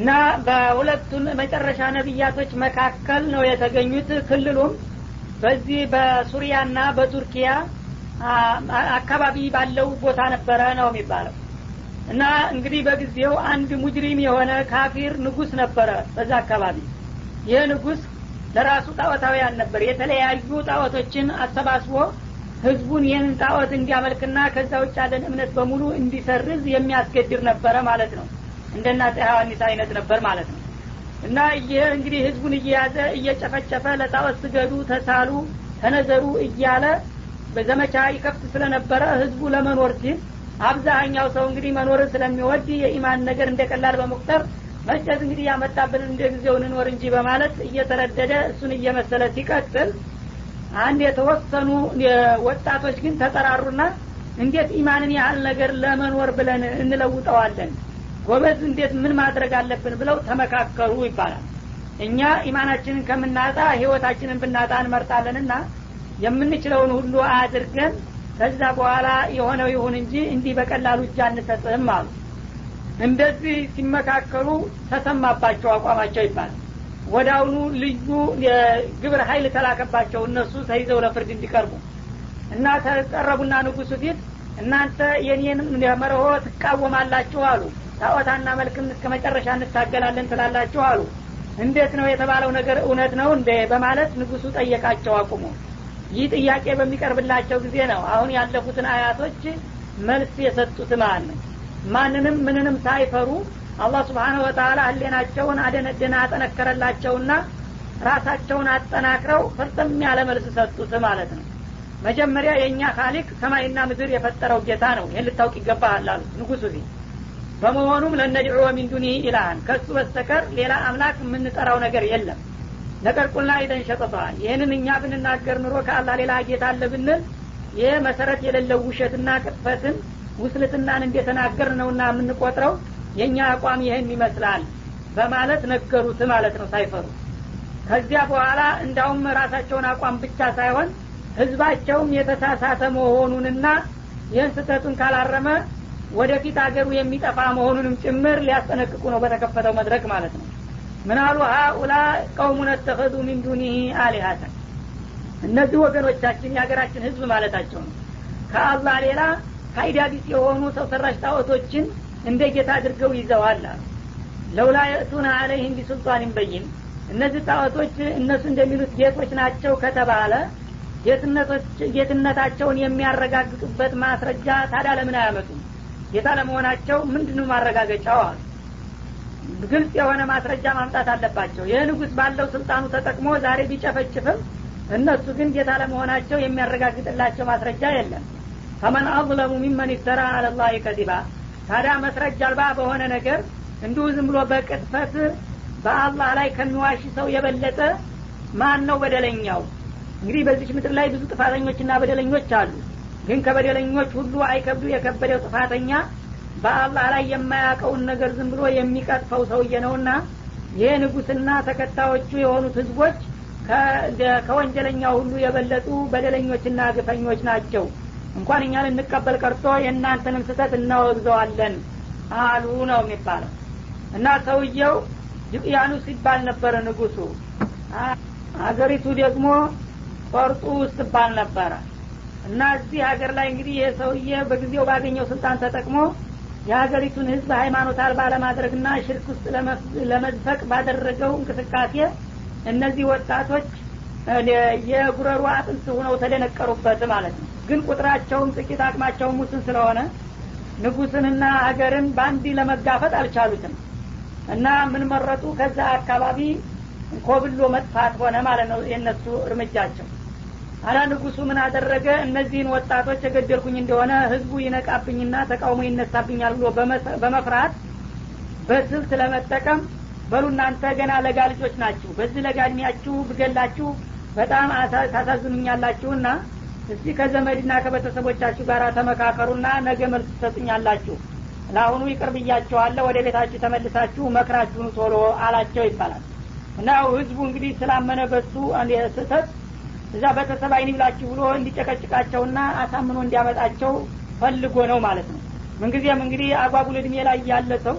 እና በሁለቱን መጨረሻ ነቢያቶች መካከል ነው የተገኙት ክልሉም። በዚህ በሱሪያና በቱርኪያ አካባቢ ባለው ቦታ ነበረ ነው የሚባለው። እና እንግዲህ በጊዜው አንድ ሙጅሪም የሆነ ካፊር ንጉስ ነበረ በዛ አካባቢ። ይህ ንጉስ ለራሱ ጣዖታውያን ነበር የተለያዩ ጣዖቶችን አሰባስቦ ህዝቡን ይህንን ጣዖት እንዲያመልክና ከዛ ውጭ ያለን እምነት በሙሉ እንዲሰርዝ የሚያስገድር ነበረ ማለት ነው እንደና ሐዋኒስ አይነት ነበር ማለት ነው። እና ይህ እንግዲህ ህዝቡን እየያዘ እየጨፈጨፈ ለጣዖት ስገዱ ተሳሉ ተነዘሩ እያለ በዘመቻ ይከፍት ስለነበረ ህዝቡ ለመኖር ሲል አብዛኛው ሰው እንግዲህ መኖርን ስለሚወድ የኢማን ነገር እንደ ቀላል በመቁጠር መጨት እንግዲህ ያመጣብን እንደ ጊዜው እንኖር እንጂ በማለት እየተረደደ እሱን እየመሰለ ሲቀጥል አንድ የተወሰኑ ወጣቶች ግን ተጠራሩና እንዴት ኢማንን ያህል ነገር ለመኖር ብለን እንለውጠዋለን ጎበዝ እንዴት ምን ማድረግ አለብን ብለው ተመካከሩ ይባላል። እኛ ኢማናችንን ከምናጣ ህይወታችንን ብናጣ እንመርጣለንና የምንችለውን ሁሉ አድርገን ከዛ በኋላ የሆነው ይሁን እንጂ እንዲህ በቀላሉ እጅ አንሰጥህም አሉ። እንደዚህ ሲመካከሉ ተሰማባቸው አቋማቸው ይባላል። ወዳውኑ ልዩ የግብር ሀይል ተላከባቸው እነሱ ተይዘው ለፍርድ እንዲቀርቡ እና ተቀረቡና ንጉሱ ፊት እናንተ የኔን መርሆ ትቃወማላችሁ አሉ ታዖታና መልክም እስከ መጨረሻ እንታገላለን ትላላችሁ አሉ። እንዴት ነው የተባለው ነገር እውነት ነው እንደ በማለት ንጉሱ ጠየቃቸው አቁሙ። ይህ ጥያቄ በሚቀርብላቸው ጊዜ ነው አሁን ያለፉትን አያቶች መልስ የሰጡት ማለት ነው ማንንም ምንንም ሳይፈሩ አላህ ስብሓነሁ ወተላ ህሌናቸውን አደነደነ አጠነከረላቸውና ራሳቸውን አጠናክረው ፍርጥም ያለ መልስ ሰጡት ማለት ነው። መጀመሪያ የእኛ ካሊቅ ሰማይና ምድር የፈጠረው ጌታ ነው። ይህን ልታውቅ ይገባሃል አሉ ንጉሱ። ፊት በመሆኑም ለነድዑ ሚን ዱኒህ ኢላሃን ከሱ በስተቀር ሌላ አምላክ የምንጠራው ነገር የለም። ነገር ቁልና ኢደን ሸጠጠዋል ይህንን እኛ ብንናገር ኑሮ ከአላህ ሌላ ጌታ አለ ብንል ይህ መሰረት የሌለው ውሸትና ቅጥፈትን ውስልትናን እንደተናገር ነውና የምንቆጥረው የእኛ አቋም ይህን ይመስላል በማለት ነገሩት ማለት ነው ሳይፈሩ። ከዚያ በኋላ እንዳውም ራሳቸውን አቋም ብቻ ሳይሆን ህዝባቸውም የተሳሳተ መሆኑንና ይህን ስህተቱን ካላረመ ወደፊት አገሩ የሚጠፋ መሆኑንም ጭምር ሊያስጠነቅቁ ነው በተከፈተው መድረክ ማለት ነው። ምናሉ ሀኡላ ቀውሙን ተኸዙ ሚን ዱኒህ አሊሀተን እነዚህ ወገኖቻችን የሀገራችን ህዝብ ማለታቸው ነው። ከአላህ ሌላ ፋይዳ ቢስ የሆኑ ሰው ሰራሽ ጣዖቶችን እንደ ጌታ አድርገው ይዘዋል አሉ። ለውላ የእቱና አለይህም ቢሱልጣን በይን። እነዚህ ጣዖቶች እነሱ እንደሚሉት ጌቶች ናቸው ከተባለ ጌትነታቸውን የሚያረጋግጡበት ማስረጃ ታዲያ ለምን አያመጡም ጌታ ለመሆናቸው ምንድኑ ማረጋገጫው? አሉ። ግልጽ የሆነ ማስረጃ ማምጣት አለባቸው። ይህ ንጉስ ባለው ስልጣኑ ተጠቅሞ ዛሬ ቢጨፈጭፍም እነሱ ግን ጌታ ለመሆናቸው የሚያረጋግጥላቸው ማስረጃ የለም። ፈመን አظለሙ ሚመን ይፍተራ አለላህ ከዚባ። ታዲያ መስረጃ አልባ በሆነ ነገር እንዲሁ ዝም ብሎ በቅጥፈት በአላህ ላይ ከሚዋሽ ሰው የበለጠ ማን ነው በደለኛው? እንግዲህ በዚች ምድር ላይ ብዙ ጥፋተኞችና በደለኞች አሉ ግን ከበደለኞች ሁሉ አይከብዱ። የከበደው ጥፋተኛ በአላህ ላይ የማያውቀውን ነገር ዝም ብሎ የሚቀጥፈው ሰውዬ ነውና ይህ ንጉስና ተከታዮቹ የሆኑት ህዝቦች ከወንጀለኛው ሁሉ የበለጡ በደለኞችና ግፈኞች ናቸው። እንኳን እኛ ልንቀበል ቀርቶ የእናንተንም ስህተት እናወግዘዋለን አሉ ነው የሚባለው። እና ሰውየው ጅቅያኑስ ይባል ነበረ ንጉሱ አገሪቱ ደግሞ ቆርጡ ውስጥ ይባል ነበረ እና እዚህ ሀገር ላይ እንግዲህ ይህ ሰውዬ በጊዜው ባገኘው ስልጣን ተጠቅሞ የሀገሪቱን ህዝብ ሃይማኖት አልባ ለማድረግና ሽርክ ውስጥ ለመዝፈቅ ባደረገው እንቅስቃሴ እነዚህ ወጣቶች የጉረሩ አጥንት ሁነው ተደነቀሩበት ማለት ነው። ግን ቁጥራቸውም ጥቂት አቅማቸውም ውስን ስለሆነ ንጉስንና ሀገርን በአንድ ለመጋፈጥ አልቻሉትም። እና ምን መረጡ? ከዛ አካባቢ ኮብሎ መጥፋት ሆነ ማለት ነው የእነሱ እርምጃቸው አላ ንጉሱ ምን አደረገ? እነዚህን ወጣቶች የገደልኩኝ እንደሆነ ህዝቡ ይነቃብኝና ተቃውሞ ይነሳብኛል ብሎ በመፍራት በስልት ለመጠቀም በሉ እናንተ ገና ለጋ ልጆች ናችሁ። በዚህ ለጋ ብገላችሁ በጣም ታሳዝኑኛላችሁና እስቲ ከዘመድና ከቤተሰቦቻችሁ ጋር ተመካከሩና ነገ መልስ ትሰጡኛላችሁ። ለአሁኑ ይቅር ብያችኋለሁ። ወደ ቤታችሁ ተመልሳችሁ መክራችሁን ቶሎ አላቸው ይባላል። እና ህዝቡ እንግዲህ ስላመነ በሱ ስህተት እዛ ቤተሰብ አይን ብላችሁ ብሎ እንዲጨቀጭቃቸውና አሳምኖ እንዲያመጣቸው ፈልጎ ነው ማለት ነው። ምንጊዜም እንግዲህ አጓጉል እድሜ ላይ ያለ ሰው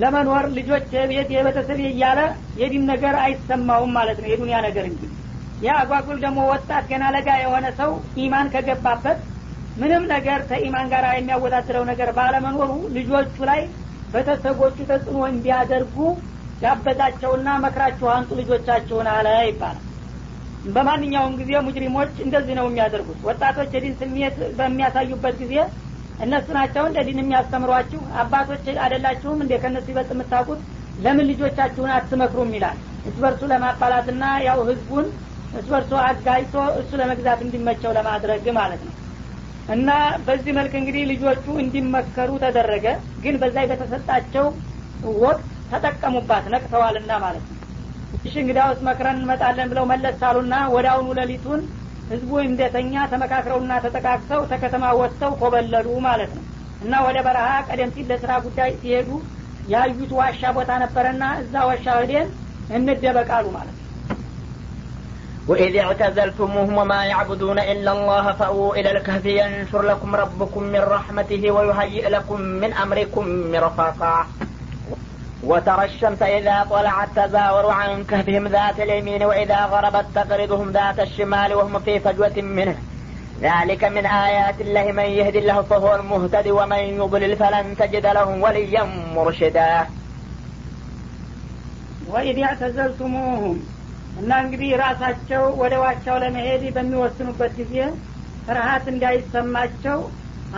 ለመኖር ልጆች ቤት የቤተሰብ እያለ የዲን ነገር አይሰማውም ማለት ነው የዱንያ ነገር እንጂ። ያ አጓጉል ደግሞ ወጣት ገና ለጋ የሆነ ሰው ኢማን ከገባበት ምንም ነገር ከኢማን ጋር የሚያወዳድረው ነገር ባለመኖሩ ልጆቹ ላይ ቤተሰቦቹ ተጽዕኖ እንዲያደርጉ ያበዛቸውና መክራችሁ አንጡ ልጆቻችሁን አለ ይባላል በማንኛውም ጊዜ ሙጅሪሞች እንደዚህ ነው የሚያደርጉት። ወጣቶች የዲን ስሜት በሚያሳዩበት ጊዜ እነሱ ናቸው እንደ ዲን የሚያስተምሯችሁ። አባቶች አደላችሁም እንደ ከነሱ ይበልጥ የምታውቁት? ለምን ልጆቻችሁን አትመክሩም? ይላል። እስ በርሱ ለማባላትና ያው ህዝቡን እስ በርሱ አጋጅቶ እሱ ለመግዛት እንዲመቸው ለማድረግ ማለት ነው። እና በዚህ መልክ እንግዲህ ልጆቹ እንዲመከሩ ተደረገ። ግን በዛ በተሰጣቸው ወቅት ተጠቀሙባት ነቅተዋልና ማለት ነው እሺ እንግዲያውስ መክረን እንመጣለን ብለው መለስ አሉና ወደ አሁኑ ሌሊቱን ህዝቡ እንደተኛ ተመካክረውና ተጠቃቅሰው ተከተማ ወጥተው ኮበለሉ ማለት ነው እና ወደ በረሃ ቀደም ሲል ለስራ ጉዳይ ሲሄዱ ያዩት ዋሻ ቦታ ነበረና እዛ ዋሻ ወዴን እንደበቃሉ ማለት ነው وإذ اعتزلتموهم وما يعبدون إلا الله فأووا إلى الكهف ينشر لكم ربكم من رحمته ويهيئ لكم من أمركم مرفقا وترى الشمس إذا طلعت تزاور عن كهفهم ذات اليمين وإذا غربت تقرضهم ذات الشمال وهم في فجوة منه ذلك من آيات الله من يهدي الله فهو المهتدي ومن يضلل فلن تجد له وليا مرشدا ወኢድ ያዕተዘልቱሙሁም እና እንግዲህ ራሳቸው ወደ ዋቻው ለመሄድ በሚወስኑበት ጊዜ ፍርሀት እንዳይሰማቸው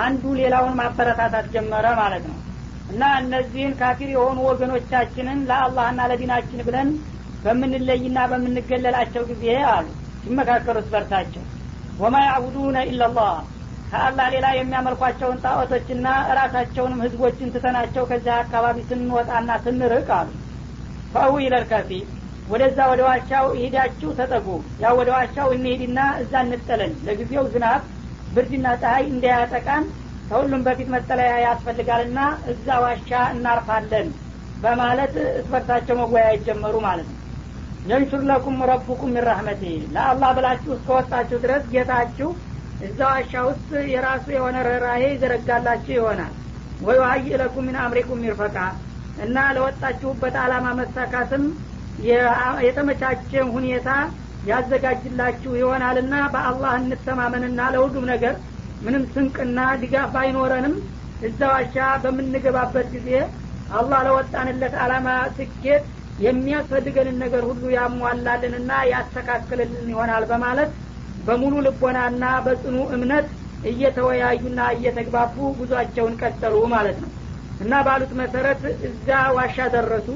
አንዱ ሌላውን ማበረታታት ጀመረ ማለት ነው እና እነዚህን ካፊር የሆኑ ወገኖቻችንን ለአላህና ለዲናችን ብለን በምንለይና በምንገለላቸው ጊዜ አሉ። ሲመካከሩት በርሳቸው ወማ ያዕቡዱነ ኢላላህ ከአላህ ሌላ የሚያመልኳቸውን ጣዖቶችና ራሳቸውንም ህዝቦችን ትተናቸው ከዚህ አካባቢ ስንወጣና ስንርቅ አሉ። ፈአዊ ይለልከፊ ወደዛ ወደ ዋሻው ይሄዳችሁ ተጠጉ። ያው ወደ ዋሻው እንሄድና እዛ እንጠለል። ለጊዜው ዝናብ ብርድና ፀሀይ እንዳያጠቃን ከሁሉም በፊት መጠለያ ያስፈልጋልና እዛ ዋሻ እናርፋለን በማለት እስበርሳቸው መወያየት ጀመሩ ማለት ነው። ينشر لكم ربكم من رحمته ለአላህ ብላችሁ እስከወጣችሁ ድረስ ጌታችሁ እዛ ዋሻ ውስጥ የራሱ የሆነ ርኅራሄ ይዘረጋላችሁ ይሆናል። ويهيئ لكم من أمركم مرفقا። እና ለወጣችሁበት አላማ መሳካትም የተመቻቸ ሁኔታ ያዘጋጅላችሁ ይሆናልና በአላህ እንተማመንና ለሁሉም ነገር ምንም ስንቅና ድጋፍ ባይኖረንም እዛ ዋሻ በምንገባበት ጊዜ አላህ ለወጣንለት አላማ ስኬት የሚያስፈልገንን ነገር ሁሉ ያሟላልንና ያስተካክልልን ይሆናል በማለት በሙሉ ልቦናና በጽኑ እምነት እየተወያዩና እየተግባቡ ጉዟቸውን ቀጠሉ ማለት ነው። እና ባሉት መሰረት እዛ ዋሻ ደረሱ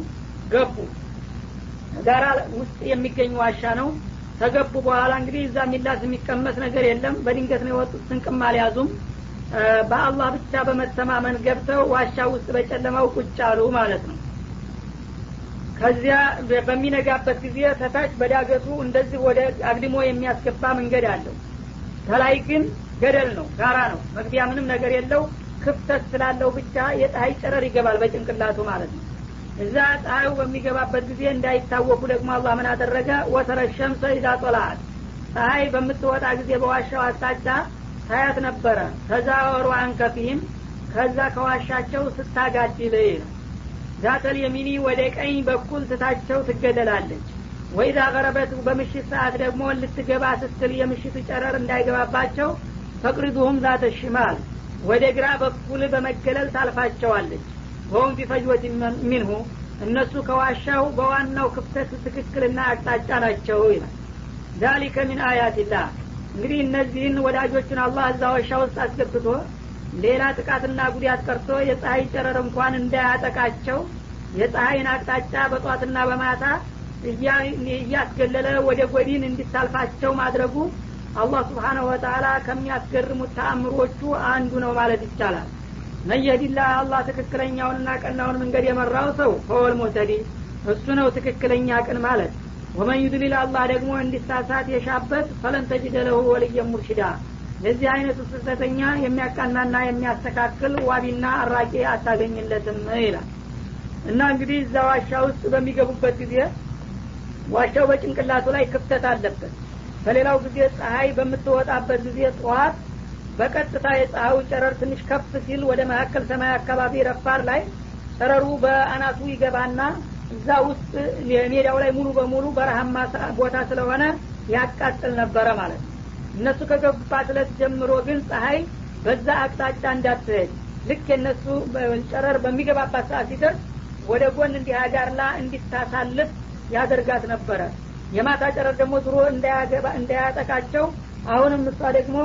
ገቡ። ጋራ ውስጥ የሚገኝ ዋሻ ነው ከገቡ በኋላ እንግዲህ እዛ የሚላስ የሚቀመስ ነገር የለም። በድንገት ነው የወጡት። ስንቅም አልያዙም። በአላህ ብቻ በመተማመን ገብተው ዋሻ ውስጥ በጨለማው ቁጭ አሉ ማለት ነው። ከዚያ በሚነጋበት ጊዜ ተታች በዳገቱ እንደዚህ ወደ አግድሞ የሚያስገባ መንገድ አለው። ከላይ ግን ገደል ነው ጋራ ነው። መግቢያ ምንም ነገር የለው። ክፍተት ስላለው ብቻ የፀሀይ ጨረር ይገባል በጭንቅላቱ ማለት ነው እዛ ፀሐዩ በሚገባበት ጊዜ እንዳይታወቁ ደግሞ አላህ ምን አደረገ? ወተረ ሸምሰ ኢዛ ጦላት። ፀሐይ በምትወጣ ጊዜ በዋሻው አቅጣጫ ታያት ነበረ። ከዛ ወሩ አንከፊህም ከዛ ከዋሻቸው ስታጋድል ዛተል የሚኒ ወደ ቀኝ በኩል ትታቸው ትገደላለች። ወይዛ ገረበት በምሽት ሰዓት ደግሞ ልትገባ ስትል የምሽቱ ጨረር እንዳይገባባቸው ፈቅሪዱሁም ዛተ ሽማል ወደ ግራ በኩል በመገለል ታልፋቸዋለች ወሁም ቢፈጅወት ሚንሁ እነሱ ከዋሻው በዋናው ክፍተት ትክክልና አቅጣጫ ናቸው ይላል። ዛሊከ ሚን አያትላህ እንግዲህ እነዚህን ወዳጆቹን አላህ እዛ ዋሻ ውስጥ አስገብቶ ሌላ ጥቃትና ጉዳት ቀርቶ የፀሐይ ጨረር እንኳን እንዳያጠቃቸው የፀሐይን አቅጣጫ በጧትና በማታ እያስገለለ ወደ ጎዲን እንዲታልፋቸው ማድረጉ አላህ ስብሓነሁ ወተላ ከሚያስገርሙት ተአምሮቹ አንዱ ነው ማለት ይቻላል መየዲላ አላህ ትክክለኛውንና ቀናውን መንገድ የመራው ሰው ፈወል ሙተዲ እሱ ነው ትክክለኛ ቅን ማለት። ወመን ዩድሊል አላህ ደግሞ እንዲሳሳት የሻበት ፈለን ተጅደ ለሁ ወልየ ሙርሽዳ። ለዚህ አይነቱ ስህተተኛ የሚያቃናና የሚያስተካክል ዋቢና አራቂ አታገኝለትም ይላል። እና እንግዲህ እዛ ዋሻ ውስጥ በሚገቡበት ጊዜ ዋሻው በጭንቅላቱ ላይ ክፍተት አለበት። በሌላው ጊዜ ፀሀይ በምትወጣበት ጊዜ ጠዋት በቀጥታ የፀሐዩ ጨረር ትንሽ ከፍ ሲል ወደ መካከል ሰማይ አካባቢ ረፋር ላይ ጨረሩ በአናቱ ይገባና እዛ ውስጥ ሜዳው ላይ ሙሉ በሙሉ በረሃማ ቦታ ስለሆነ ያቃጥል ነበረ ማለት ነው። እነሱ ከገቡባት እለት ጀምሮ ግን ፀሀይ በዛ አቅጣጫ እንዳትሄድ ልክ የነሱ ጨረር በሚገባባት ሰዓት ሲደርስ ወደ ጎን እንዲህ አጋርላ እንዲታሳልፍ ያደርጋት ነበረ። የማታ ጨረር ደግሞ ድሮ እንዳያጠቃቸው አሁንም እሷ ደግሞ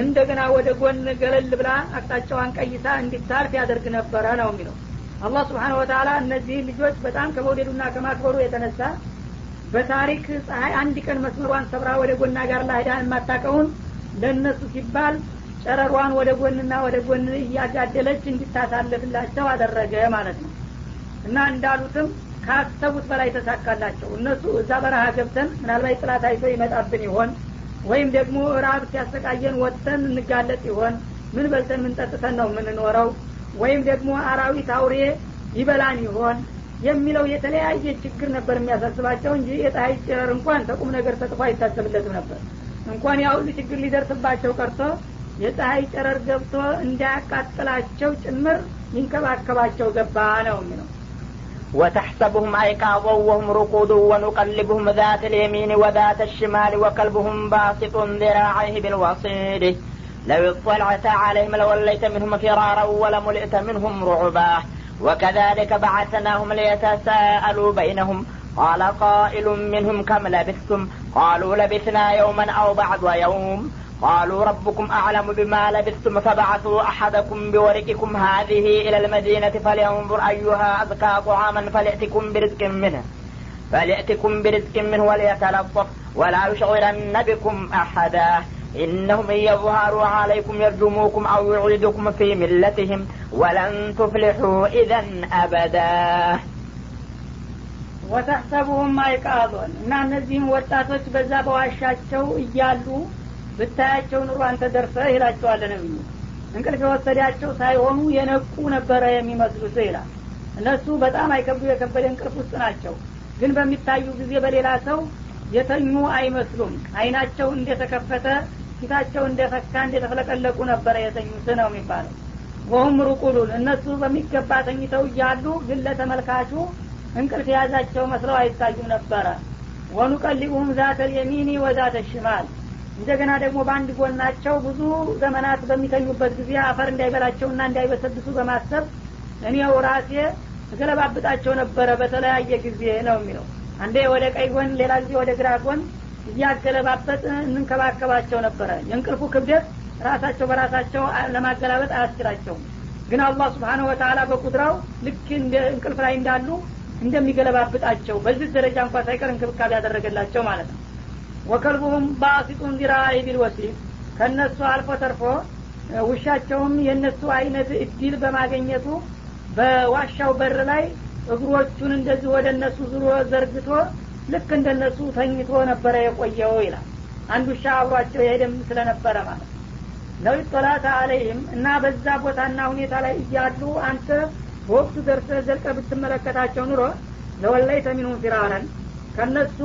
እንደገና ወደ ጎን ገለል ብላ አቅጣጫዋን ቀይሳ እንዲታልፍ ያደርግ ነበረ ነው የሚለው። አላህ ስብሓን ወተላ እነዚህ ልጆች በጣም ከመውደዱና ከማክበሩ የተነሳ በታሪክ ፀሐይ አንድ ቀን መስመሯን ሰብራ ወደ ጎና ጋር ላሄዳ የማታቀውን ለእነሱ ሲባል ጨረሯን ወደ ጎንና ወደ ጎን እያጋደለች እንዲታሳልፍላቸው አደረገ ማለት ነው። እና እንዳሉትም ካሰቡት በላይ ተሳካላቸው። እነሱ እዛ በረሃ ገብተን ምናልባት ጥላት አይቶ ይመጣብን ይሆን ወይም ደግሞ ራብ ሲያሰቃየን ወጥተን እንጋለጥ ይሆን? ምን በልተን ምን ጠጥተን ነው የምንኖረው? ወይም ደግሞ አራዊት አውሬ ይበላን ይሆን? የሚለው የተለያየ ችግር ነበር የሚያሳስባቸው እንጂ የፀሀይ ጨረር እንኳን ተቁም ነገር ተጥፎ አይታሰብለትም ነበር። እንኳን ያ ሁሉ ችግር ሊደርስባቸው ቀርቶ የፀሀይ ጨረር ገብቶ እንዳያቃጥላቸው ጭምር ይንከባከባቸው ገባ ነው የሚለው وتحسبهم أيقاظا وهم رقود ونقلبهم ذات اليمين وذات الشمال وكلبهم باسط ذراعيه بالوصيد. لو اطلعت عليهم لوليت منهم فرارا ولملئت منهم رعبا. وكذلك بعثناهم ليتساءلوا بينهم. قال قائل منهم كم لبثتم؟ قالوا لبثنا يوما أو بعض يوم. قالوا ربكم أعلم بما لبثتم فبعثوا أحدكم بورقكم هذه إلى المدينة فلينظر أيها أزكى طعاما فليأتكم برزق منه فليأتكم برزق منه وليتلطف ولا يشعرن بكم أحدا إنهم إن يظهروا عليكم يرجموكم أو يعيدكم في ملتهم ولن تفلحوا إذا أبدا ወተሕሰቡሁም አይቃዞን እና እነዚህም ወጣቶች በዛ በዋሻቸው እያሉ ብታያቸው ኑሮ አንተ ደርሰህ ይላቸዋለ ነብዩ እንቅልፍ የወሰዳቸው ሳይሆኑ የነቁ ነበረ የሚመስሉት ይላል። እነሱ በጣም አይከብዱ የከበደ እንቅልፍ ውስጥ ናቸው። ግን በሚታዩ ጊዜ በሌላ ሰው የተኙ አይመስሉም። አይናቸው እንደተከፈተ ፊታቸው እንደፈካ እንደተፈለቀለቁ ነበረ የተኙት ነው የሚባለው። ወሁም ሩቁሉን እነሱ በሚገባ ተኝተው እያሉ ግን ለተመልካቹ እንቅልፍ የያዛቸው መስለው አይታዩም ነበረ። ወኑቀሊቡሁም ዛተ ልየሚኒ ወዛተ ሽማል እንደገና ደግሞ በአንድ ጎናቸው ብዙ ዘመናት በሚተኙበት ጊዜ አፈር እንዳይበላቸውና እንዳይበሰብሱ በማሰብ እኔው ራሴ እገለባብጣቸው ነበረ በተለያየ ጊዜ ነው የሚለው። አንዴ ወደ ቀይ ጎን ሌላ ጊዜ ወደ ግራ ጎን እያገለባበጥ እንንከባከባቸው ነበረ። የእንቅልፉ ክብደት ራሳቸው በራሳቸው ለማገላበጥ አያስችላቸውም። ግን አላህ ስብሓነሁ ወተላ በቁድራው ልክ እንቅልፍ ላይ እንዳሉ እንደሚገለባብጣቸው በዚህ ደረጃ እንኳ ሳይቀር እንክብካቤ ያደረገላቸው ማለት ነው ወከልቡሁም ባሲጡን ዚራኢ ቢልወሲድ ከእነሱ አልፎ ተርፎ ውሻቸውም የእነሱ አይነት እድል በማገኘቱ በዋሻው በር ላይ እግሮቹን እንደዚህ ወደ እነሱ ዙሮ ዘርግቶ ልክ እንደነሱ ተኝቶ ነበረ የቆየው ይላል። አንድ ውሻ አብሯቸው የሄደም ስለነበረ ማለት ነው። ጦላተ አለይህም እና በዛ ቦታና ሁኔታ ላይ እያሉ አንተ በወቅቱ ደርሰ ዘልቀ ብትመለከታቸው ኑሮ ለወላይተ ሚንሁም ፊራረን ከነሱ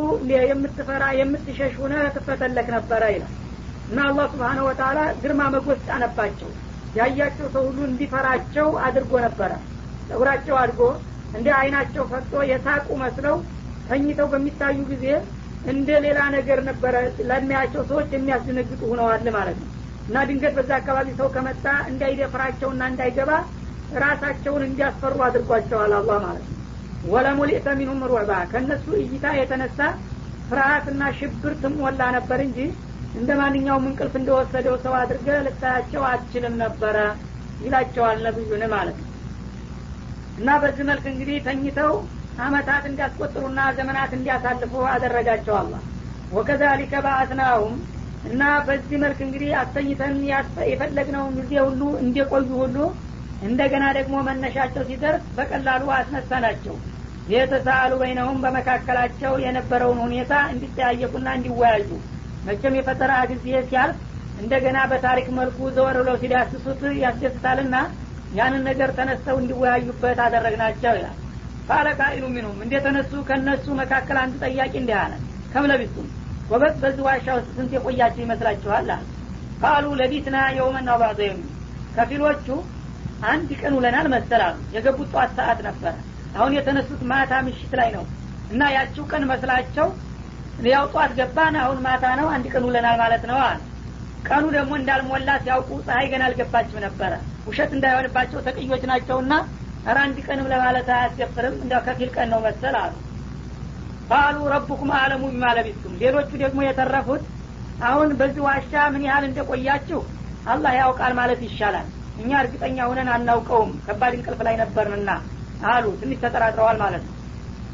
የምትፈራ የምትሸሽ ሁነ ትፈተለክ ነበረ ይላል። እና አላህ ስብሓነ ወተላ ግርማ መጎስ ጫነባቸው ያያቸው ሰው ሁሉ እንዲፈራቸው አድርጎ ነበረ። ጸጉራቸው አድጎ እንደ አይናቸው ፈጦ የሳቁ መስለው ተኝተው በሚታዩ ጊዜ እንደ ሌላ ነገር ነበረ ለሚያቸው ሰዎች የሚያስደነግጡ ሁነዋል ማለት ነው። እና ድንገት በዛ አካባቢ ሰው ከመጣ እንዳይደፍራቸውና እንዳይገባ ራሳቸውን እንዲያስፈሩ አድርጓቸዋል አላህ ማለት ነው ወለሙሊእተ ሚንሁም ሩዕባ ከእነሱ እይታ የተነሳ ፍርሀትና ሽብር ትሞላ ነበር እንጂ እንደ ማንኛውም እንቅልፍ እንደወሰደው ሰው አድርገ ልታያቸው አትችልም ነበረ ይላቸዋል ነብዩን ማለት ነው። እና በዚህ መልክ እንግዲህ ተኝተው አመታት እንዲያስቆጥሩና ዘመናት እንዲያሳልፉ አደረጋቸው አላ ወከዛሊከ ባአትናሁም እና በዚህ መልክ እንግዲህ አስተኝተን የፈለግነውን ጊዜ ሁሉ እንደቆዩ ሁሉ እንደገና ደግሞ መነሻቸው ሲደርስ በቀላሉ አስነሳናቸው። የተሳአሉ በይነሁም በመካከላቸው የነበረውን ሁኔታ እንዲጠያየቁና እንዲወያዩ። መቼም የፈጠራ ጊዜ ሲያልፍ እንደገና በታሪክ መልኩ ዘወር ብለው ሲዳስሱት ያስደስታልና ያንን ነገር ተነስተው እንዲወያዩበት አደረግናቸው ይላል። ቃኢሉ ሚንሁም እንደተነሱ ከነሱ መካከል አንድ ጠያቂ እንዲህ አለ። ከምለቢቱም ጎበዝ በዚህ ዋሻ ውስጥ ስንት የቆያችሁ ይመስላችኋል? አለ። ቃሉ ለቢትና የውመና ባዘ ከፊሎቹ አንድ ቀን ውለናል መሰላሉ የገቡት ጠዋት ሰዓት ነበረ አሁን የተነሱት ማታ ምሽት ላይ ነው። እና ያችው ቀን መስላቸው ያው ጠዋት ገባን አሁን ማታ ነው አንድ ቀን ውለናል ማለት ነው አለ ቀኑ ደግሞ እንዳልሞላ ሲያውቁ ፀሀይ ገና አልገባችም ነበረ። ውሸት እንዳይሆንባቸው ተቅዮች ናቸውና ኧረ አንድ ቀንም ለማለት አያስደፍርም እንደ ከፊል ቀን ነው መሰል አሉ። ቃሉ ረቡኩም አለሙ ቢማለቢቱም ሌሎቹ ደግሞ የተረፉት አሁን በዚህ ዋሻ ምን ያህል እንደቆያችሁ አላህ ያውቃል ማለት ይሻላል እኛ እርግጠኛ ሁነን አናውቀውም። ከባድ እንቅልፍ ላይ ነበርንና አሉ። ትንሽ ተጠራጥረዋል ማለት ነው።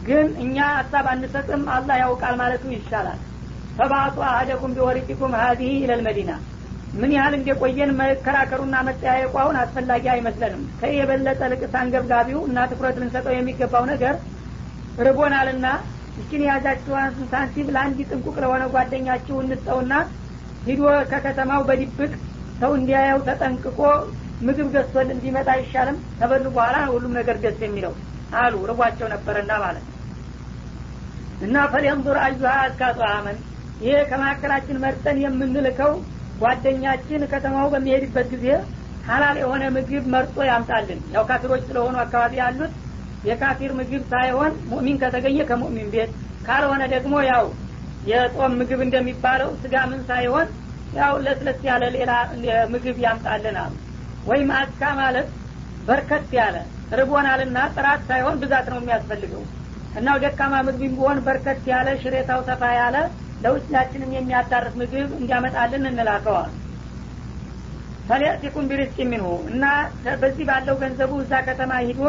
ግን እኛ ሀሳብ አንሰጥም አላህ ያውቃል ማለቱ ይሻላል። ፈባቱ አህደኩም ቢወሪቂኩም ሀዚህ ኢለልመዲና ምን ያህል እንደቆየን መከራከሩና መጠያየቁ አሁን አስፈላጊ አይመስለንም። ከይ የበለጠ ልቅስ አንገብጋቢው እና ትኩረት ልንሰጠው የሚገባው ነገር ርቦናልና እችን የያዛችኋን ሳንቲም ለአንድ ጥንቁቅ ለሆነ ጓደኛችሁ እንስጠውና ሂዶ ከከተማው በድብቅ ሰው እንዲያየው ተጠንቅቆ ምግብ ገዝቶል እንዲመጣ አይሻልም? ከበሉ በኋላ ሁሉም ነገር ደስ የሚለው አሉ። ርቧቸው ነበረና ማለት እና ፈሊንظር አዩሃ አስካጡ አመን ይሄ ከመካከላችን መርጠን የምንልከው ጓደኛችን ከተማው በሚሄድበት ጊዜ ሀላል የሆነ ምግብ መርጦ ያምጣልን። ያው ካፊሮች ስለሆኑ አካባቢ ያሉት የካፊር ምግብ ሳይሆን ሙእሚን ከተገኘ ከሙእሚን ቤት ካልሆነ ደግሞ ያው የጾም ምግብ እንደሚባለው ስጋ ምን ሳይሆን ያው ለስለስ ያለ ሌላ ምግብ ያምጣልን አሉ ወይም አስካ ማለት በርከት ያለ ርቦናልና ጥራት ሳይሆን ብዛት ነው የሚያስፈልገው። እና ደካማ ምግብ ቢሆን በርከት ያለ ሽሬታው ሰፋ ያለ ለውስጣችንም የሚያዳርስ ምግብ እንዲያመጣልን እንላከዋል። ፈሊያቲኩም ቢሪስቅ ሚንሁ እና በዚህ ባለው ገንዘቡ እዛ ከተማ ሂዶ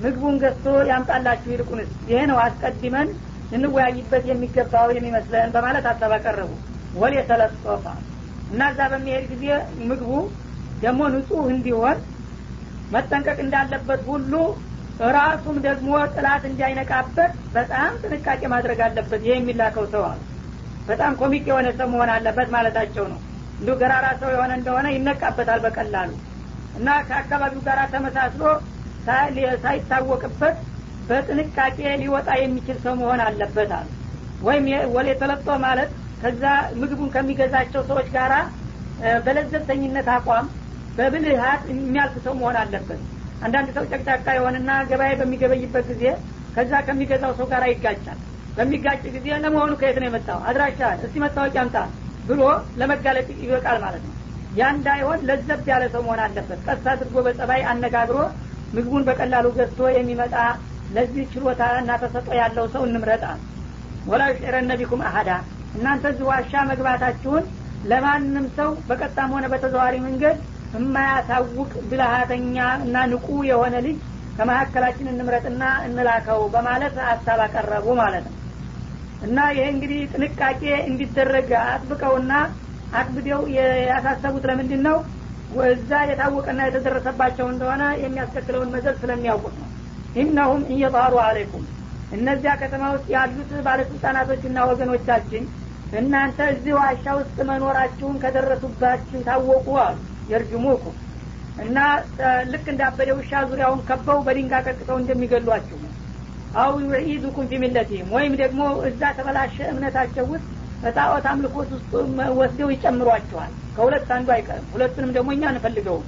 ምግቡን ገዝቶ ያምጣላችሁ ይልቁንስ ይሄ ነው አስቀድመን ልንወያይበት የሚገባው የሚመስለን በማለት ሀሳብ አቀረቡ። ወል እና እዛ በሚሄድ ጊዜ ምግቡ ደግሞ ንጹህ እንዲሆን መጠንቀቅ እንዳለበት ሁሉ ራሱም ደግሞ ጥላት እንዳይነቃበት በጣም ጥንቃቄ ማድረግ አለበት። ይሄ የሚላከው ሰው አሉ በጣም ኮሚክ የሆነ ሰው መሆን አለበት ማለታቸው ነው። እንዲሁ ገራራ ሰው የሆነ እንደሆነ ይነቃበታል በቀላሉ እና ከአካባቢው ጋር ተመሳስሎ ሳይታወቅበት በጥንቃቄ ሊወጣ የሚችል ሰው መሆን አለበት አሉ። ወይም ወሌ ተለጦ ማለት ከዛ ምግቡን ከሚገዛቸው ሰዎች ጋራ በለዘብተኝነት አቋም በብልሃት የሚያልፍ ሰው መሆን አለበት። አንዳንድ ሰው ጨቅጫቃ የሆነና ገበያ በሚገበይበት ጊዜ ከዛ ከሚገዛው ሰው ጋር ይጋጫል በሚጋጭ ጊዜ ለመሆኑ ከየት ነው የመጣው? አድራሻ እስቲ መታወቂያ አምጣ ብሎ ለመጋለጥ ይበቃል ማለት ነው። ያ እንዳይሆን ለዘብ ያለ ሰው መሆን አለበት። ቀስ አድርጎ በጸባይ አነጋግሮ ምግቡን በቀላሉ ገዝቶ የሚመጣ ለዚህ ችሎታ እና ተሰጦ ያለው ሰው እንምረጣል ወላ ዩሽዕረነ ቢኩም አሀዳ እናንተ ዋሻ መግባታችሁን ለማንም ሰው በቀጣም ሆነ በተዘዋሪ መንገድ የማያሳውቅ ብልሃተኛ እና ንቁ የሆነ ልጅ ከመካከላችን እንምረጥና እንላከው በማለት ሀሳብ አቀረቡ ማለት ነው። እና ይሄ እንግዲህ ጥንቃቄ እንዲደረግ አጥብቀውና አክብደው ያሳሰቡት ለምንድን ነው እዛ የታወቀና የተደረሰባቸው እንደሆነ የሚያስከትለውን መዘዝ ስለሚያውቁት ነው። ኢነሁም እየጣሩ አለይኩም። እነዚያ ከተማ ውስጥ ያሉት ባለስልጣናቶችና ወገኖቻችን እናንተ እዚህ ዋሻ ውስጥ መኖራችሁን ከደረሱባችሁ ታወቁ አሉ የርጅሙኩም እና ልክ እንዳበደ ውሻ ዙሪያውን ከበው በድንጋይ ቀጥቅጠው እንደሚገሏችሁ አው ዩዒዙኩም ፊ ወይም ደግሞ እዛ ተበላሸ እምነታቸው ውስጥ በጣዖት አምልኮት ውስጥ ወስደው ይጨምሯቸዋል። ከሁለት አንዱ አይቀርም። ሁለቱንም ደግሞ እኛ እንፈልገውም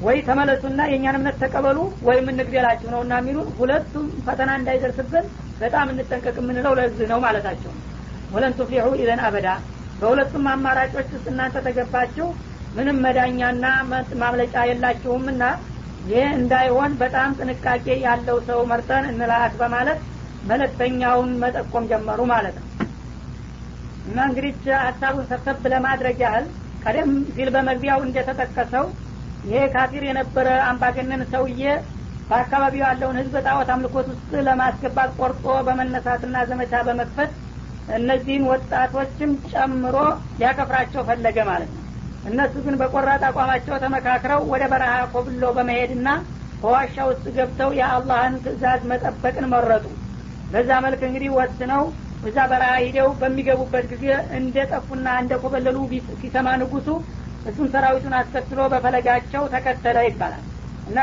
ወይ ተመለሱና የእኛን እምነት ተቀበሉ ወይም እንግደላችሁ ነው እና የሚሉን ሁለቱም ፈተና እንዳይደርስብን በጣም እንጠንቀቅ የምንለው ለዚህ ነው ማለታቸው ወለን ቱፍሊሑ ኢዘን አበዳ በሁለቱም አማራጮች ውስጥ እናንተ ተገባችሁ ምንም መዳኛና ማምለጫ የላችሁምና ይህ እንዳይሆን በጣም ጥንቃቄ ያለው ሰው መርጠን እንላክ በማለት መለክተኛውን መጠቆም ጀመሩ ማለት ነው። እና እንግዲህ ሀሳቡን ሰብሰብ ለማድረግ ያህል ቀደም ሲል በመግቢያው እንደተጠቀሰው ይሄ ካፊር የነበረ አምባገነን ሰውዬ በአካባቢው ያለውን ህዝብ ጣዖት አምልኮት ውስጥ ለማስገባት ቆርጦ በመነሳትና ዘመቻ በመክፈት እነዚህን ወጣቶችም ጨምሮ ሊያከፍራቸው ፈለገ ማለት ነው እነሱ ግን በቆራጥ አቋማቸው ተመካክረው ወደ በረሃ ኮብሎ በመሄድና በዋሻ ውስጥ ገብተው የአላህን ትእዛዝ መጠበቅን መረጡ። በዛ መልክ እንግዲህ ወስነው እዛ በረሃ ሂደው በሚገቡበት ጊዜ እንደ ጠፉና እንደ ኮበለሉ ሲሰማ ንጉሱ እሱም ሰራዊቱን አስከትሎ በፈለጋቸው ተከተለ ይባላል። እና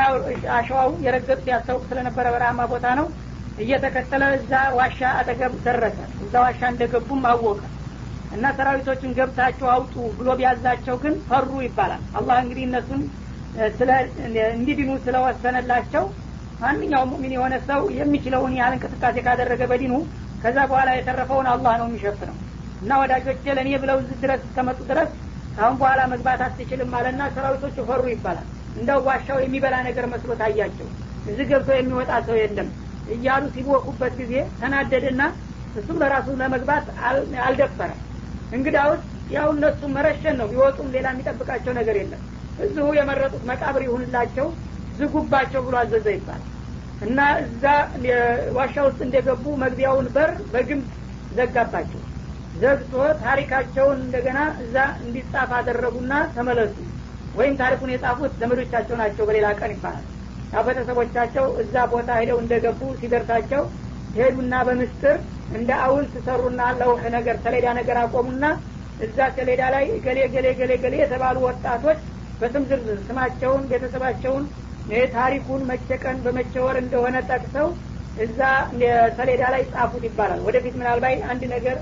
አሸዋው የረገጡ ሲያስታውቅ ስለነበረ በረሃማ ቦታ ነው። እየተከተለ እዛ ዋሻ አጠገብ ደረሰ። እዛ ዋሻ እንደገቡም አወቀ እና ሰራዊቶችን ገብታችሁ አውጡ ብሎ ቢያዛቸው ግን ፈሩ ይባላል። አላህ እንግዲህ እነሱን እንዲድኑ ስለወሰነላቸው ማንኛውም ሙሚን የሆነ ሰው የሚችለውን ያህል እንቅስቃሴ ካደረገ በዲኑ ከዛ በኋላ የተረፈውን አላህ ነው የሚሸፍነው። እና ወዳጆቼ ለእኔ ብለው እዚህ ድረስ እስከመጡ ድረስ አሁን በኋላ መግባት አትችልም አለና ሰራዊቶቹ ፈሩ ይባላል። እንደው ዋሻው የሚበላ ነገር መስሎ ታያቸው። እዚህ ገብቶ የሚወጣ ሰው የለም እያሉ ሲቦኩበት ጊዜ ተናደደና እሱም ለራሱ ለመግባት አልደፈረም እንግዳውስ ያው እነሱ መረሸን ነው። ቢወጡም ሌላ የሚጠብቃቸው ነገር የለም። እዚሁ የመረጡት መቃብር ይሁንላቸው ዝጉባቸው ብሎ አዘዘ ይባላል። እና እዛ ዋሻ ውስጥ እንደገቡ መግቢያውን በር በግንብ ዘጋባቸው። ዘግቶ ታሪካቸውን እንደገና እዛ እንዲጻፍ አደረጉና ተመለሱ። ወይም ታሪኩን የጻፉት ዘመዶቻቸው ናቸው። በሌላ ቀን ይባላል። ያው ቤተሰቦቻቸው እዛ ቦታ ሄደው እንደገቡ ሲደርሳቸው ሄዱና በምስጥር እንደ አውልት ሰሩና ለውህ ነገር ሰሌዳ ነገር አቆሙና እዛ ሰሌዳ ላይ ገሌ ገሌ ገሌ ገሌ የተባሉ ወጣቶች በስም ዝርዝር ስማቸውን ቤተሰባቸውን ታሪኩን መቼ ቀን በመቼ ወር እንደሆነ ጠቅሰው እዛ ሰሌዳ ላይ ጻፉት ይባላል። ወደፊት ምናልባት አንድ ነገር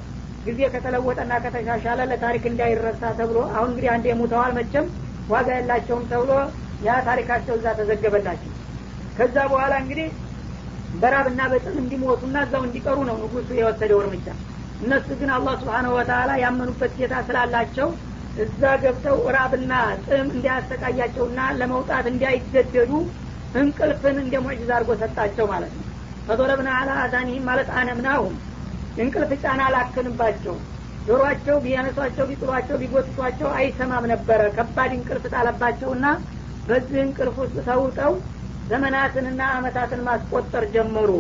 ጊዜ ከተለወጠና ከተሻሻለ ለታሪክ እንዳይረሳ ተብሎ አሁን እንግዲህ አንድ የሙተዋል መቼም ዋጋ የላቸውም ተብሎ ያ ታሪካቸው እዛ ተዘገበላቸው። ከዛ በኋላ እንግዲህ በራብና በጥም እንዲሞቱና እዛው እንዲቀሩ ነው ንጉሱ የወሰደው እርምጃ። እነሱ ግን አላህ ስብሓነሁ ወተላ ያመኑበት ጌታ ስላላቸው እዛ ገብተው ራብና ጥም እንዲያሰቃያቸውና ለመውጣት እንዳይገደዱ እንቅልፍን እንደ ሙዕጅዝ አድርጎ ሰጣቸው ማለት ነው። ፈዶረብና አላ አዛኒህም ማለት አነምናሁም እንቅልፍ ጫና ላክንባቸው ጆሮአቸው ቢያነሷቸው ቢጥሏቸው ቢጎትቷቸው አይሰማም ነበረ። ከባድ እንቅልፍ ጣለባቸውና በዚህ እንቅልፍ ውስጥ ተውጠው ዘመናትንና አመታትን ማስቆጠር ጀመሩ።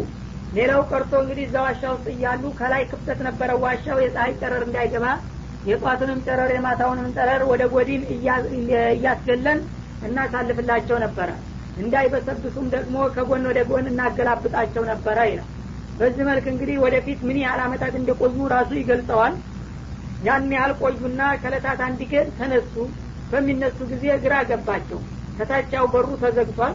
ሌላው ቀርቶ እንግዲህ እዛ ዋሻ ውስጥ እያሉ ከላይ ክፍተት ነበረ ዋሻው የፀሀይ ጨረር እንዳይገባ የጧቱንም ጨረር የማታውንም ጨረር ወደ ጎዲን እያስገለን እናሳልፍላቸው ነበረ። እንዳይበሰብሱም ደግሞ ከጎን ወደ ጎን እናገላብጣቸው ነበረ ይላል። በዚህ መልክ እንግዲህ ወደፊት ምን ያህል አመታት እንደቆዩ ራሱ ይገልጸዋል። ያን ያህል ቆዩና ከለታት አንድ ተነሱ። በሚነሱ ጊዜ ግራ ገባቸው። ከታቻው በሩ ተዘግቷል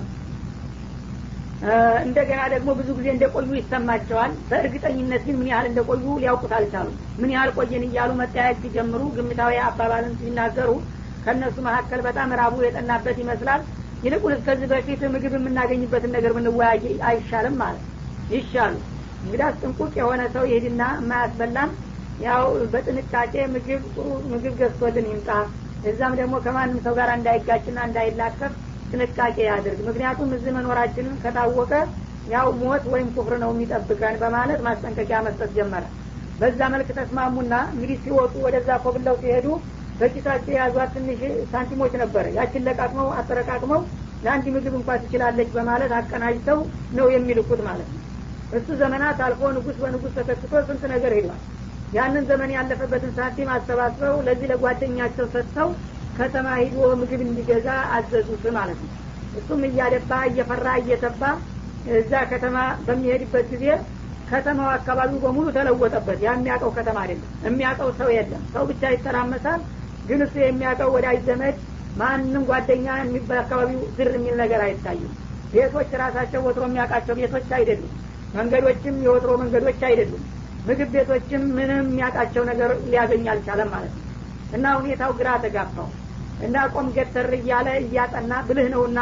እንደገና ደግሞ ብዙ ጊዜ እንደቆዩ ይሰማቸዋል። በእርግጠኝነት ግን ምን ያህል እንደቆዩ ሊያውቁት አልቻሉም። ምን ያህል ቆየን እያሉ መጠያየቅ ሲጀምሩ ግምታዊ አባባልን ሲናገሩ ከእነሱ መካከል በጣም ራቡ የጠናበት ይመስላል። ይልቁን እስከዚህ በፊት ምግብ የምናገኝበትን ነገር ብንወያይ አይሻልም ማለት ይሻሉ። እንግዳስ ጥንቁቅ የሆነ ሰው ይሄድና የማያስበላም ያው በጥንቃቄ ምግብ ጥሩ ምግብ ገዝቶልን ይምጣ። እዛም ደግሞ ከማንም ሰው ጋር እንዳይጋጭና እንዳይላከፍ ጥንቃቄ ያድርግ። ምክንያቱም እዚህ መኖራችንን ከታወቀ ያው ሞት ወይም ኩፍር ነው የሚጠብቀን በማለት ማስጠንቀቂያ መስጠት ጀመረ። በዛ መልክ ተስማሙና እንግዲህ ሲወጡ ወደዛ ኮብለው ሲሄዱ በኪሳቸው የያዟት ትንሽ ሳንቲሞች ነበረ ያችን ለቃቅመው አጠረቃቅመው ለአንድ ምግብ እንኳ ትችላለች በማለት አቀናጅተው ነው የሚልኩት ማለት ነው። እሱ ዘመናት አልፎ ንጉስ በንጉስ ተተክቶ ስንት ነገር ሄዷል። ያንን ዘመን ያለፈበትን ሳንቲም አሰባስበው ለዚህ ለጓደኛቸው ሰጥተው ከተማ ሂዶ ምግብ እንዲገዛ አዘዙት ማለት ነው። እሱም እያደባ እየፈራ እየተባ እዛ ከተማ በሚሄድበት ጊዜ ከተማው አካባቢው በሙሉ ተለወጠበት። ያ የሚያውቀው ከተማ አይደለም። የሚያውቀው ሰው የለም። ሰው ብቻ ይተራመሳል። ግን እሱ የሚያውቀው ወዳጅ ዘመድ ማንም ጓደኛ በአካባቢው ዝር የሚል ነገር አይታይም። ቤቶች ራሳቸው ወትሮ የሚያውቃቸው ቤቶች አይደሉም። መንገዶችም የወትሮ መንገዶች አይደሉም። ምግብ ቤቶችም ምንም የሚያውቃቸው ነገር ሊያገኝ አልቻለም ማለት ነው። እና ሁኔታው ግራ ተጋባው እና ቆም ገተር እያለ እያጠና ብልህ ነውና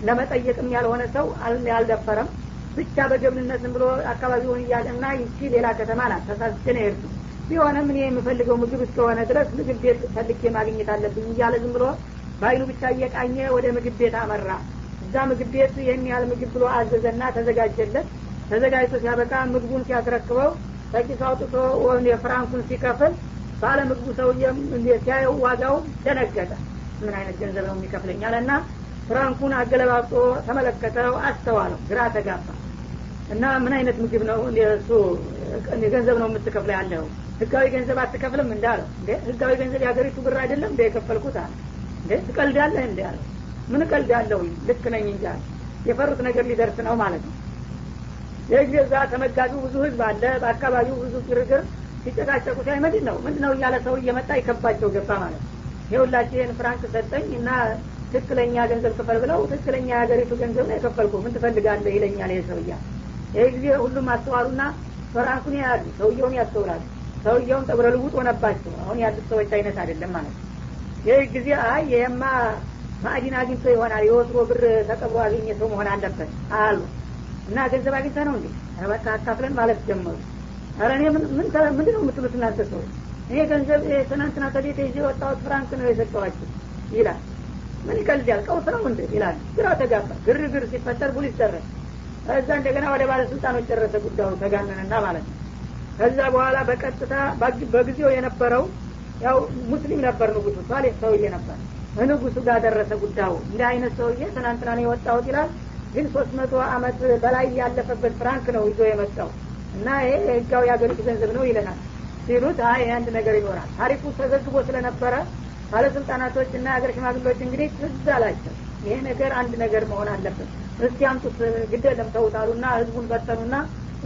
ለመጠየቅም ያልሆነ ሰው አልደፈረም ብቻ በገብንነት ብሎ አካባቢውን እያጠና ይቺ ሌላ ከተማ ናት። ተሳስቼ ነው ቢሆንም እኔ የምፈልገው ምግብ እስከሆነ ድረስ ምግብ ቤት ፈልጌ ማግኘት አለብኝ እያለ ዝም ብሎ በአይኑ ብቻ እየቃኘ ወደ ምግብ ቤት አመራ። እዛ ምግብ ቤት ይህን ያህል ምግብ ብሎ አዘዘና ተዘጋጀለት። ተዘጋጅቶ ሲያበቃ ምግቡን ሲያስረክበው ከኪሱ አውጥቶ የፍራንኩን ሲከፍል ባለ ምግቡ ሰውዬም ሲያየው ዋጋው ደነገጠ ምን አይነት ገንዘብ ነው የሚከፍለኝ አለና ፍራንኩን አገለባብጦ ተመለከተው አስተዋለው ግራ ተጋባ። እና ምን አይነት ምግብ ነው እሱ ገንዘብ ነው የምትከፍለው ያለው? ህጋዊ ገንዘብ አትከፍልም እንዳለው እንዴ ህጋዊ ገንዘብ የሀገሪቱ ብር አይደለም እንደ የከፈልኩት አለ። እንዴ ትቀልዳለህ እንዲ አለው። ምን ቀልዳለሁ ልክ ነኝ እንጂ የፈሩት ነገር ሊደርስ ነው ማለት ነው። ይህ ጊዜ እዛ ተመጋቢው ብዙ ህዝብ አለ። በአካባቢው ብዙ ግርግር ሲጨቃጨቁ ሲያይ ምንድን ነው ምንድን ነው እያለ ሰው እየመጣ ይከባቸው ገባ ማለት ነው ይኸውላችሁ ይህን ፍራንክ ሰጠኝ እና ትክክለኛ ገንዘብ ክፈል ብለው ትክክለኛ የሀገሪቱ ገንዘብ ነው የከፈልኩ። ምን ትፈልጋለህ ይለኛል ይህ ሰውያ ይህ ጊዜ ሁሉም አስተዋሉና ፍራንኩን ያያሉ ሰውየውን ያስተውላሉ። ሰውየውን ጠጉረ ልውጥ ሆነባቸው። አሁን ያሉት ሰዎች አይነት አይደለም ማለት ነው። ይህ ጊዜ አይ ይሄማ ማዕዲን አግኝቶ ይሆናል የወትሮ ብር ተቀብሮ አገኘ ሰው መሆን አለበት አሉ። እና ገንዘብ አግኝተ ነው እንዴ? በቃ አካፍለን ማለት ጀመሩ። ኧረ እኔ ምንድን ነው የምትሉት እናንተ ሰዎች እኔ ገንዘብ ትናንትና ከቤት ይዤ የወጣሁት ፍራንክ ነው የሰጠኋችሁ ይላል። ምን ይቀልዳል? ቀውስ ነው እንደ ይላል። ግራ ተጋባ። ግርግር ሲፈጠር ፖሊስ ደረሰ። ከዛ እንደገና ወደ ባለስልጣኖች ደረሰ ጉዳዩ ተጋነነና ማለት ነው። ከዛ በኋላ በቀጥታ በጊዜው የነበረው ያው ሙስሊም ነበር ንጉሱ ሳሌህ ሰውዬ ነበር። ንጉሱ ጋር ደረሰ ጉዳዩ። እንደ አይነት ሰውዬ ትናንትና ነው የወጣሁት ይላል። ግን ሶስት መቶ አመት በላይ ያለፈበት ፍራንክ ነው ይዞ የመጣው። እና ይሄ ህጋዊ የሀገሪቱ ገንዘብ ነው ይለናል ሲሉት አይ አንድ ነገር ይኖራል። ታሪኩ ተዘግቦ ስለነበረ ባለስልጣናቶች እና የሀገር ሽማግሌዎች እንግዲህ ትዝ አላቸው። ይሄ ነገር አንድ ነገር መሆን አለበት። እስቲ አምጡት ግደለም ተውታሉና ህዝቡን በተኑና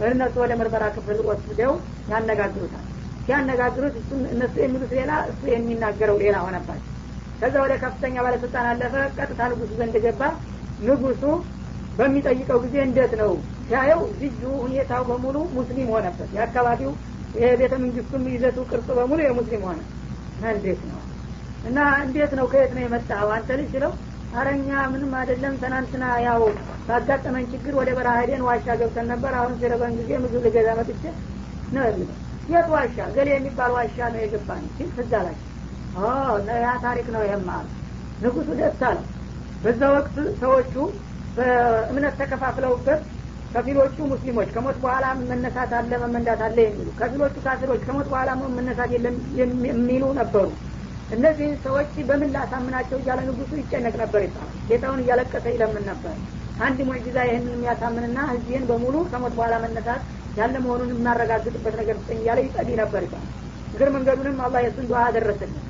እነሱ ወደ ምርመራ ክፍል ወስደው ያነጋግሩታል። ሲያነጋግሩት እነሱ የሚሉት ሌላ እሱ የሚናገረው ሌላ ሆነባቸው። ከዛ ወደ ከፍተኛ ባለስልጣን አለፈ። ቀጥታ ንጉሱ ዘንድ ገባ። ንጉሱ በሚጠይቀው ጊዜ እንዴት ነው ሲያየው ልዩ ሁኔታው በሙሉ ሙስሊም ሆነበት። የአካባቢው የቤተ መንግስቱም ይዘቱ ቅርጽ በሙሉ የሙስሊም ሆነ። እንዴት ነው። እና እንዴት ነው? ከየት ነው የመጣው አንተ ልጅ ስለው አረኛ ምንም አይደለም። ትናንትና ያው ባጋጠመን ችግር ወደ በረሃ ሄደን ዋሻ ገብተን ነበር። አሁን ሲረበን ጊዜ ምግብ ልገዛ መጥቼ ነው የሚለው የት ዋሻ? ገሌ የሚባል ዋሻ ነው የገባን ሲል ትዝ ያ ታሪክ ነው ይህም ንጉሱ ደስ አለው። በዛ ወቅት ሰዎቹ በእምነት ተከፋፍለውበት ከፊሎቹ ሙስሊሞች ከሞት በኋላ መነሳት አለ መመንዳት አለ የሚሉ ከፊሎቹ ካፊሮች ከሞት በኋላ መነሳት የለም የሚሉ ነበሩ። እነዚህ ሰዎች በምን ላሳምናቸው እያለ ንጉሱ ይጨነቅ ነበር ይባላል። ጌታውን እያለቀሰ ይለምን ነበር። አንድ ሙዕጂዛ ይህንን የሚያሳምንና ህዝብን በሙሉ ከሞት በኋላ መነሳት ያለ መሆኑን የማረጋግጥበት ነገር ስጠኝ እያለ ይጸልይ ነበር ይባላል። እግር መንገዱንም አላህ የሱን ዱዓ አደረሰልን።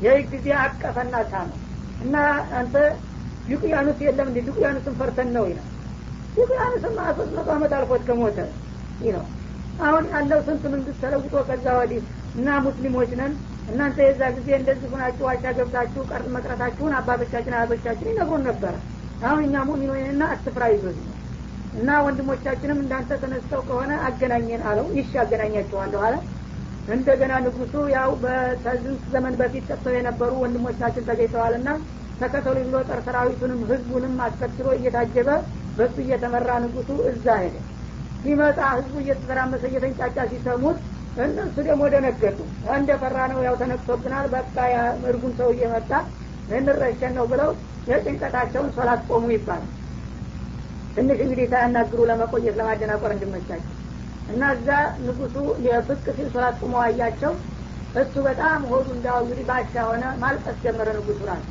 ይህ ጊዜ አቀፈና ሳመ። እና አንተ ዩቅያኑስ የለም እንዲ ዩቅያኑስን ፈርተን ነው ይላል ዩቅያኑስማ ሶስት መቶ አመት አልፎት ከሞተ ይህ አሁን ያለው ስንት መንግስት ተለውጦ ከዛ ወዲህ እና ሙስሊሞች ነን። እናንተ የዛ ጊዜ እንደዚህ ሆናችሁ ዋሻ ገብታችሁ ቀር መቅረታችሁን አባቶቻችን አያቶቻችን ይነግሩን ነበረ አሁን እኛ ሙሚኖንና አትፍራ ይዞት እና ወንድሞቻችንም እንዳንተ ተነስተው ከሆነ አገናኘን አለው። ይሽ አገናኛቸዋለሁ አለ። እንደገና ንጉሱ ያው በስንት ዘመን በፊት ጠጥተው የነበሩ ወንድሞቻችን ተገኝተዋልና ተከተሉ ብሎ ጦር ሰራዊቱንም ህዝቡንም አስከትሎ እየታጀበ በሱ እየተመራ ንጉሱ እዛ ሄደ። ሲመጣ ህዝቡ እየተተራመሰ እየተንጫጫ ሲሰሙት እነሱ ደግሞ ደነገጡ። እንደ ነው ያው ተነቅቶብናል በቃ እርጉም ሰው እየመጣ እንረሸን ነው ብለው የጭንቀታቸውን ሶላት ቆሙ ይባላል። ትንሽ እንግዲህ ሳያናግሩ ለመቆየት ለማደናቆር እንድመቻቸው እና እዛ ንጉሱ የፍቅ ሲል ሶላት አያቸው። እሱ በጣም ሆዱ እንዳው እንግዲህ ባሻ ሆነ። ማልቀስ ጀመረ ንጉሱ ራሱ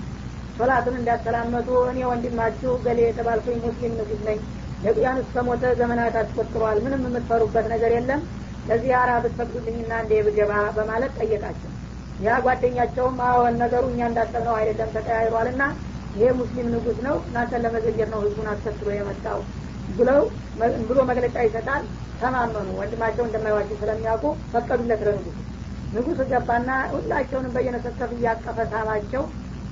ሶላትን እንዳሰላመጡ እኔ ወንድማችሁ ገሌ የተባልኩኝ ሙስሊም ንጉስ ነኝ። ለቅያኑስ ከሞተ ዘመናት አስቆጥሯል። ምንም የምትፈሩበት ነገር የለም። ለዚያራ ብትፈቅዱልኝና እንደ ብገባ በማለት ጠየቃቸው። ያ ጓደኛቸውም አዎን ነገሩ እኛ እንዳሰብነው አይደለም ተቀያይሯልና ይሄ ሙስሊም ንጉስ ነው እናንተን ለመዘየር ነው ህዝቡን አስከትሎ የመጣው ብለው ብሎ መግለጫ ይሰጣል። ተማመኑ። ወንድማቸው እንደማይዋቸው ስለሚያውቁ ፈቀዱለት ለንጉሱ ንጉሱ ገባና ሁላቸውንም በየነሰከፍ እያቀፈ ሳማቸው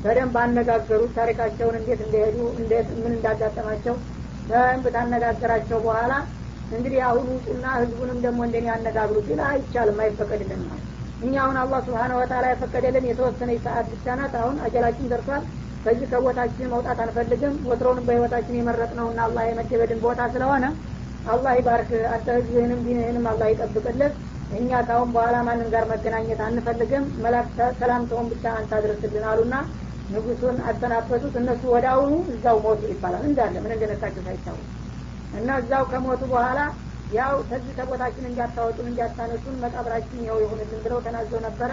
በደንብ አነጋገሩት ታሪካቸውን እንዴት እንደሄዱ እንዴት ምን እንዳጋጠማቸው በደንብ ታነጋገራቸው በኋላ እንግዲህ አሁን ውጡና ህዝቡንም ደግሞ እንደኔ ያነጋግሩ ሲል አይቻልም አይፈቀድልን እኛ አሁን አላህ ስብሓነ ወተላ የፈቀደልን የተወሰነ ሰዓት ብቻ ናት። አሁን አጀላችን ደርሷል። ከዚህ ከቦታችን መውጣት አንፈልግም። ወትሮንም በህይወታችን የመረጥነውና አላህ የመደበድን ቦታ ስለሆነ አላህ ይባርክ። አንተ ህዝብህንም ዲንህንም አላህ ይጠብቅልህ። እኛ ካሁን በኋላ ማንም ጋር መገናኘት አንፈልግም። መላክ ሰላምተውን ብቻ አንተ አድርስልን አሉና ንጉሱን አሰናበቱት እነሱ ወደ አሁኑ እዛው ሞቱ ይባላል። እንዳለ ምን እንደነሳቸው ሳይታወቅ እና እዛው ከሞቱ በኋላ ያው ከዚህ ከቦታችን እንዲያታወጡን እንዲያታነሱን መቃብራችን ይኸው ይሁንልን ብለው ተናዘው ነበረ።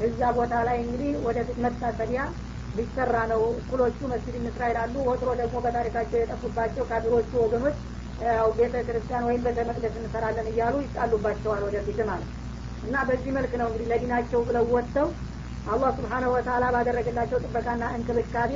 እዛ ቦታ ላይ እንግዲህ ወደፊት መታሰቢያ ሊሰራ ነው። እኩሎቹ መስጅድ እንስራ ይላሉ። ወትሮ ደግሞ በታሪካቸው የጠፉባቸው ካፊሮቹ ወገኖች ያው ቤተ ክርስቲያን ወይም ቤተ መቅደስ እንሰራለን እያሉ ይጣሉባቸዋል ወደፊት ማለት እና በዚህ መልክ ነው እንግዲህ ለዲናቸው ብለው ወጥተው አላህ ስብሓነሁ ወተላ ባደረገላቸው ጥበቃና እንክብካቤ